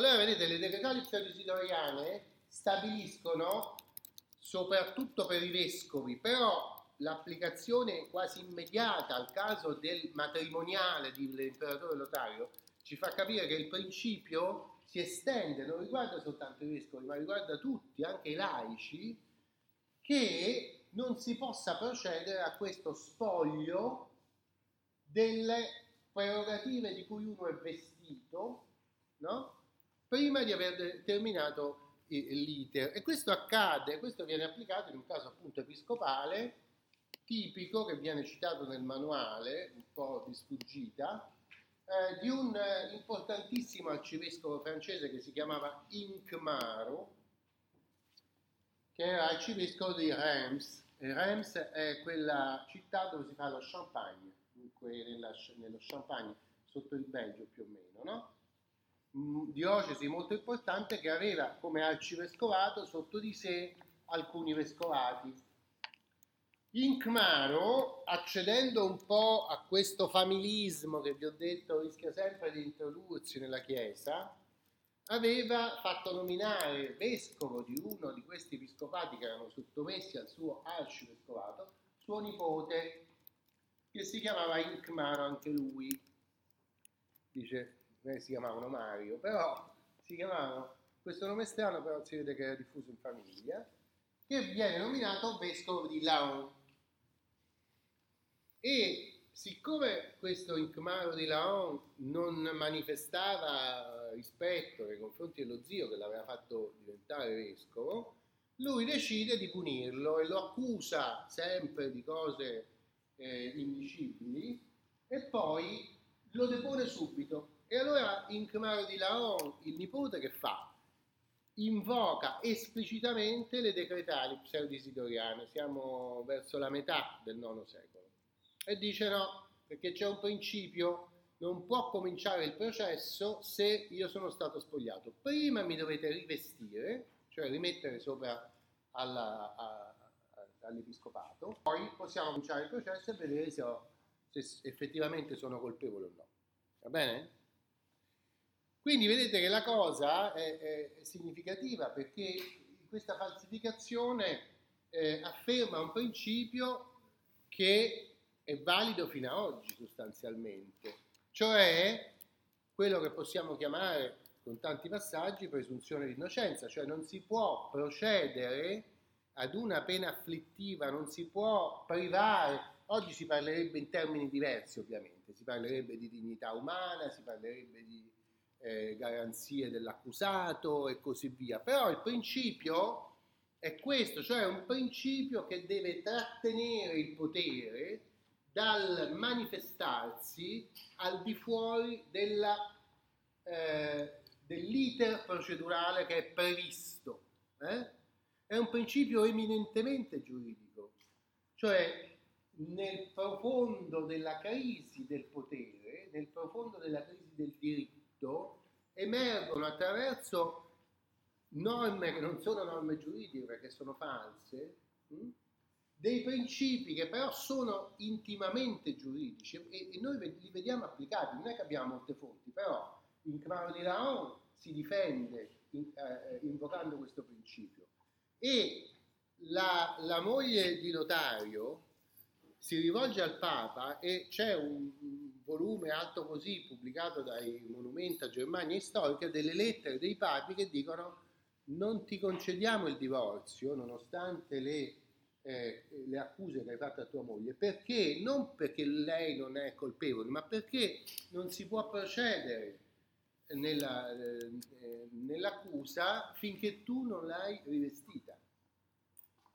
Allora, vedete, le decretali pseudoisidoriane stabiliscono, soprattutto per i vescovi, però l'applicazione quasi immediata al caso del matrimoniale dell'imperatore Lotario ci fa capire che il principio si estende, non riguarda soltanto i vescovi, ma riguarda tutti, anche i laici, che non si possa procedere a questo spoglio delle prerogative di cui uno è vestito, no? Prima di aver terminato l'iter. E questo accade, questo viene applicato in un caso appunto episcopale, tipico che viene citato nel manuale, un po' di sfuggita, eh, di un eh, importantissimo arcivescovo francese che si chiamava Incmaro, che era arcivescovo di Reims. Reims è quella città dove si fa lo champagne, dunque nella, nello champagne, sotto il Belgio più o meno, no? Mm, diocesi molto importante che aveva come arcivescovato sotto di sé alcuni vescovati Incmaro, accedendo un po' a questo familismo che vi ho detto rischia sempre di introdursi nella Chiesa, aveva fatto nominare vescovo di uno di questi episcopati che erano sottomessi al suo arcivescovato, suo nipote, che si chiamava Incmaro anche lui. Dice, eh, si chiamavano Mario, però si chiamavano, questo nome strano però si vede che era diffuso in famiglia, che viene nominato vescovo di Laon e siccome questo Incmaro di Laon non manifestava rispetto nei confronti dello zio che l'aveva fatto diventare vescovo, lui decide di punirlo e lo accusa sempre di cose eh, indicibili e poi lo depone subito. E allora Incmaro di Laon, il nipote, che fa? Invoca esplicitamente le decretali pseudisidoriane, siamo verso la metà del IX secolo e dice no, perché c'è un principio, non può cominciare il processo se io sono stato spogliato. Prima mi dovete rivestire, cioè rimettere sopra alla, a, all'episcopato, poi possiamo cominciare il processo e vedere se, ho, se effettivamente sono colpevole o no. Va bene? Quindi vedete che la cosa è, è significativa perché questa falsificazione eh, afferma un principio che è valido fino ad oggi sostanzialmente, cioè quello che possiamo chiamare con tanti passaggi presunzione di innocenza, cioè non si può procedere ad una pena afflittiva, non si può privare, oggi si parlerebbe in termini diversi ovviamente, si parlerebbe di dignità umana, si parlerebbe di eh, garanzie dell'accusato e così via, però il principio è questo, cioè un principio che deve trattenere il potere dal manifestarsi al di fuori della, eh, dell'iter procedurale che è previsto. Eh? È un principio eminentemente giuridico, cioè nel profondo della crisi del potere, nel profondo della crisi del diritto, emergono attraverso norme che non sono norme giuridiche perché sono false, mh? Hm? dei principi che però sono intimamente giuridici e, e noi li vediamo applicati, non è che abbiamo molte fonti, però in Crano di Laon si difende in, eh, invocando questo principio e la, la, moglie di Lotario si rivolge al Papa e c'è un volume alto così pubblicato dai Monumenta Germania Storica delle lettere dei papi che dicono non ti concediamo il divorzio nonostante le eh, le accuse che hai fatto a tua moglie, perché non perché lei non è colpevole, ma perché non si può procedere nella, eh, nell'accusa finché tu non l'hai rivestita.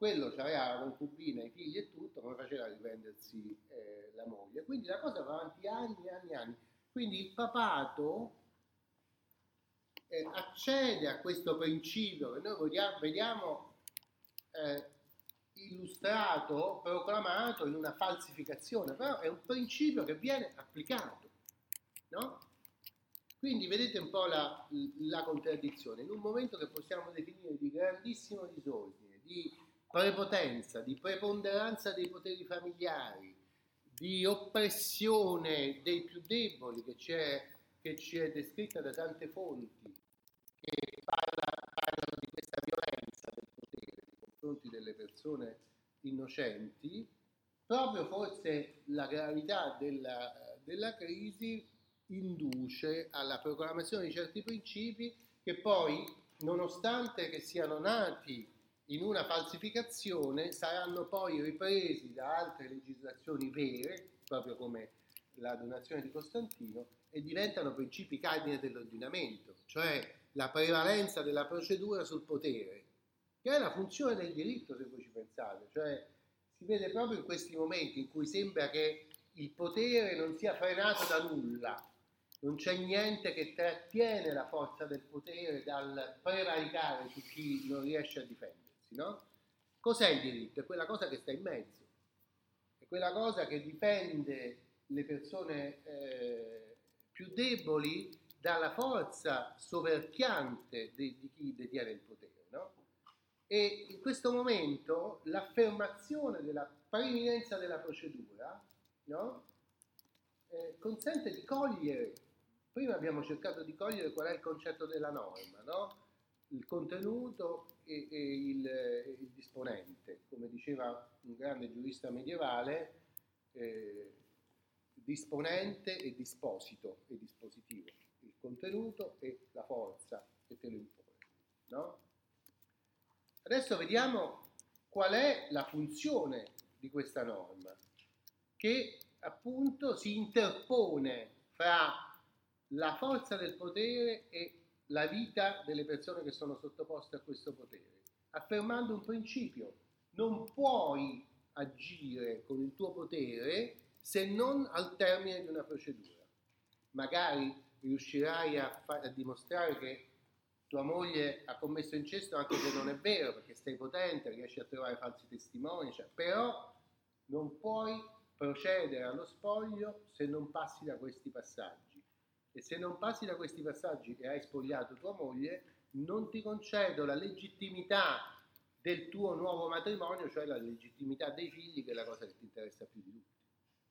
Quello aveva la concubina, i figli e tutto, come faceva a riprendersi eh, la moglie. Quindi la cosa va avanti anni e anni e anni. Quindi il papato eh, accede a questo principio che noi vediamo, vediamo eh, illustrato, proclamato in una falsificazione, però è un principio che viene applicato, no? Quindi vedete un po' la, la contraddizione. In un momento che possiamo definire di grandissimo disordine, di prepotenza, di preponderanza dei poteri familiari, di oppressione dei più deboli che, che ci è descritta da tante fonti che parla, parlano di questa violenza del potere nei confronti delle persone innocenti, proprio forse la gravità della, della crisi induce alla proclamazione di certi principi che poi, nonostante che siano nati in una falsificazione, saranno poi ripresi da altre legislazioni vere, proprio come la donazione di Costantino, e diventano principi cardine dell'ordinamento, cioè la prevalenza della procedura sul potere, che è la funzione del diritto, se voi ci pensate, cioè si vede proprio in questi momenti in cui sembra che il potere non sia frenato da nulla, non c'è niente che trattiene la forza del potere dal prevaricare su chi non riesce a difendersi, no? Cos'è il diritto? È quella cosa che sta in mezzo, è quella cosa che difende le persone eh, più deboli dalla forza soverchiante di, di chi detiene il potere, no? E in questo momento l'affermazione della preeminenza della procedura no? eh, consente di cogliere, prima abbiamo cercato di cogliere qual è il concetto della norma, no? Il contenuto e, e il, il, disponente, come diceva un grande giurista medievale, eh, disponente e disposito e dispositivo, il contenuto e la forza che te lo impone. No? Adesso vediamo qual è la funzione di questa norma, che appunto si interpone fra la forza del potere e la vita delle persone che sono sottoposte a questo potere, affermando un principio, non puoi agire con il tuo potere se non al termine di una procedura. Magari riuscirai a, fa- a dimostrare che tua moglie ha commesso incesto anche se non è vero, perché sei potente, riesci a trovare falsi testimoni, cioè, però non puoi procedere allo spoglio se non passi da questi passaggi. E se non passi da questi passaggi e hai spogliato tua moglie, non ti concedo la legittimità del tuo nuovo matrimonio, cioè la legittimità dei figli, che è la cosa che ti interessa più di tutti.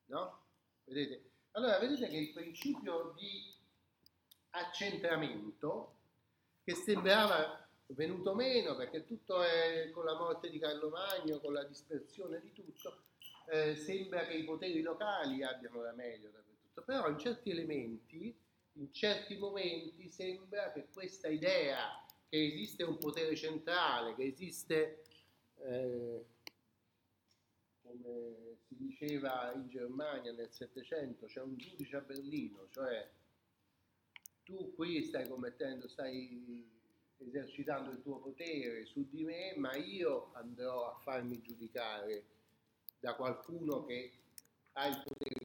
No? Vedete? Allora, vedete che il principio di accentramento che sembrava venuto meno perché tutto è con la morte di Carlo Magno, con la dispersione di tutto, eh, sembra che i poteri locali abbiano la meglio da tutto, però in certi elementi, in certi momenti sembra che questa idea che esiste un potere centrale, che esiste, eh, come si diceva in Germania nel Settecento, c'è un giudice a Berlino, cioè tu qui stai commettendo, stai esercitando il tuo potere su di me, ma io andrò a farmi giudicare da qualcuno che ha il potere?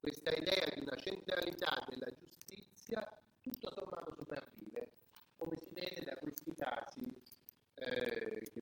Questa idea di una centralità della giustizia tutto sommato sopravvive, come si vede da questi casi eh, che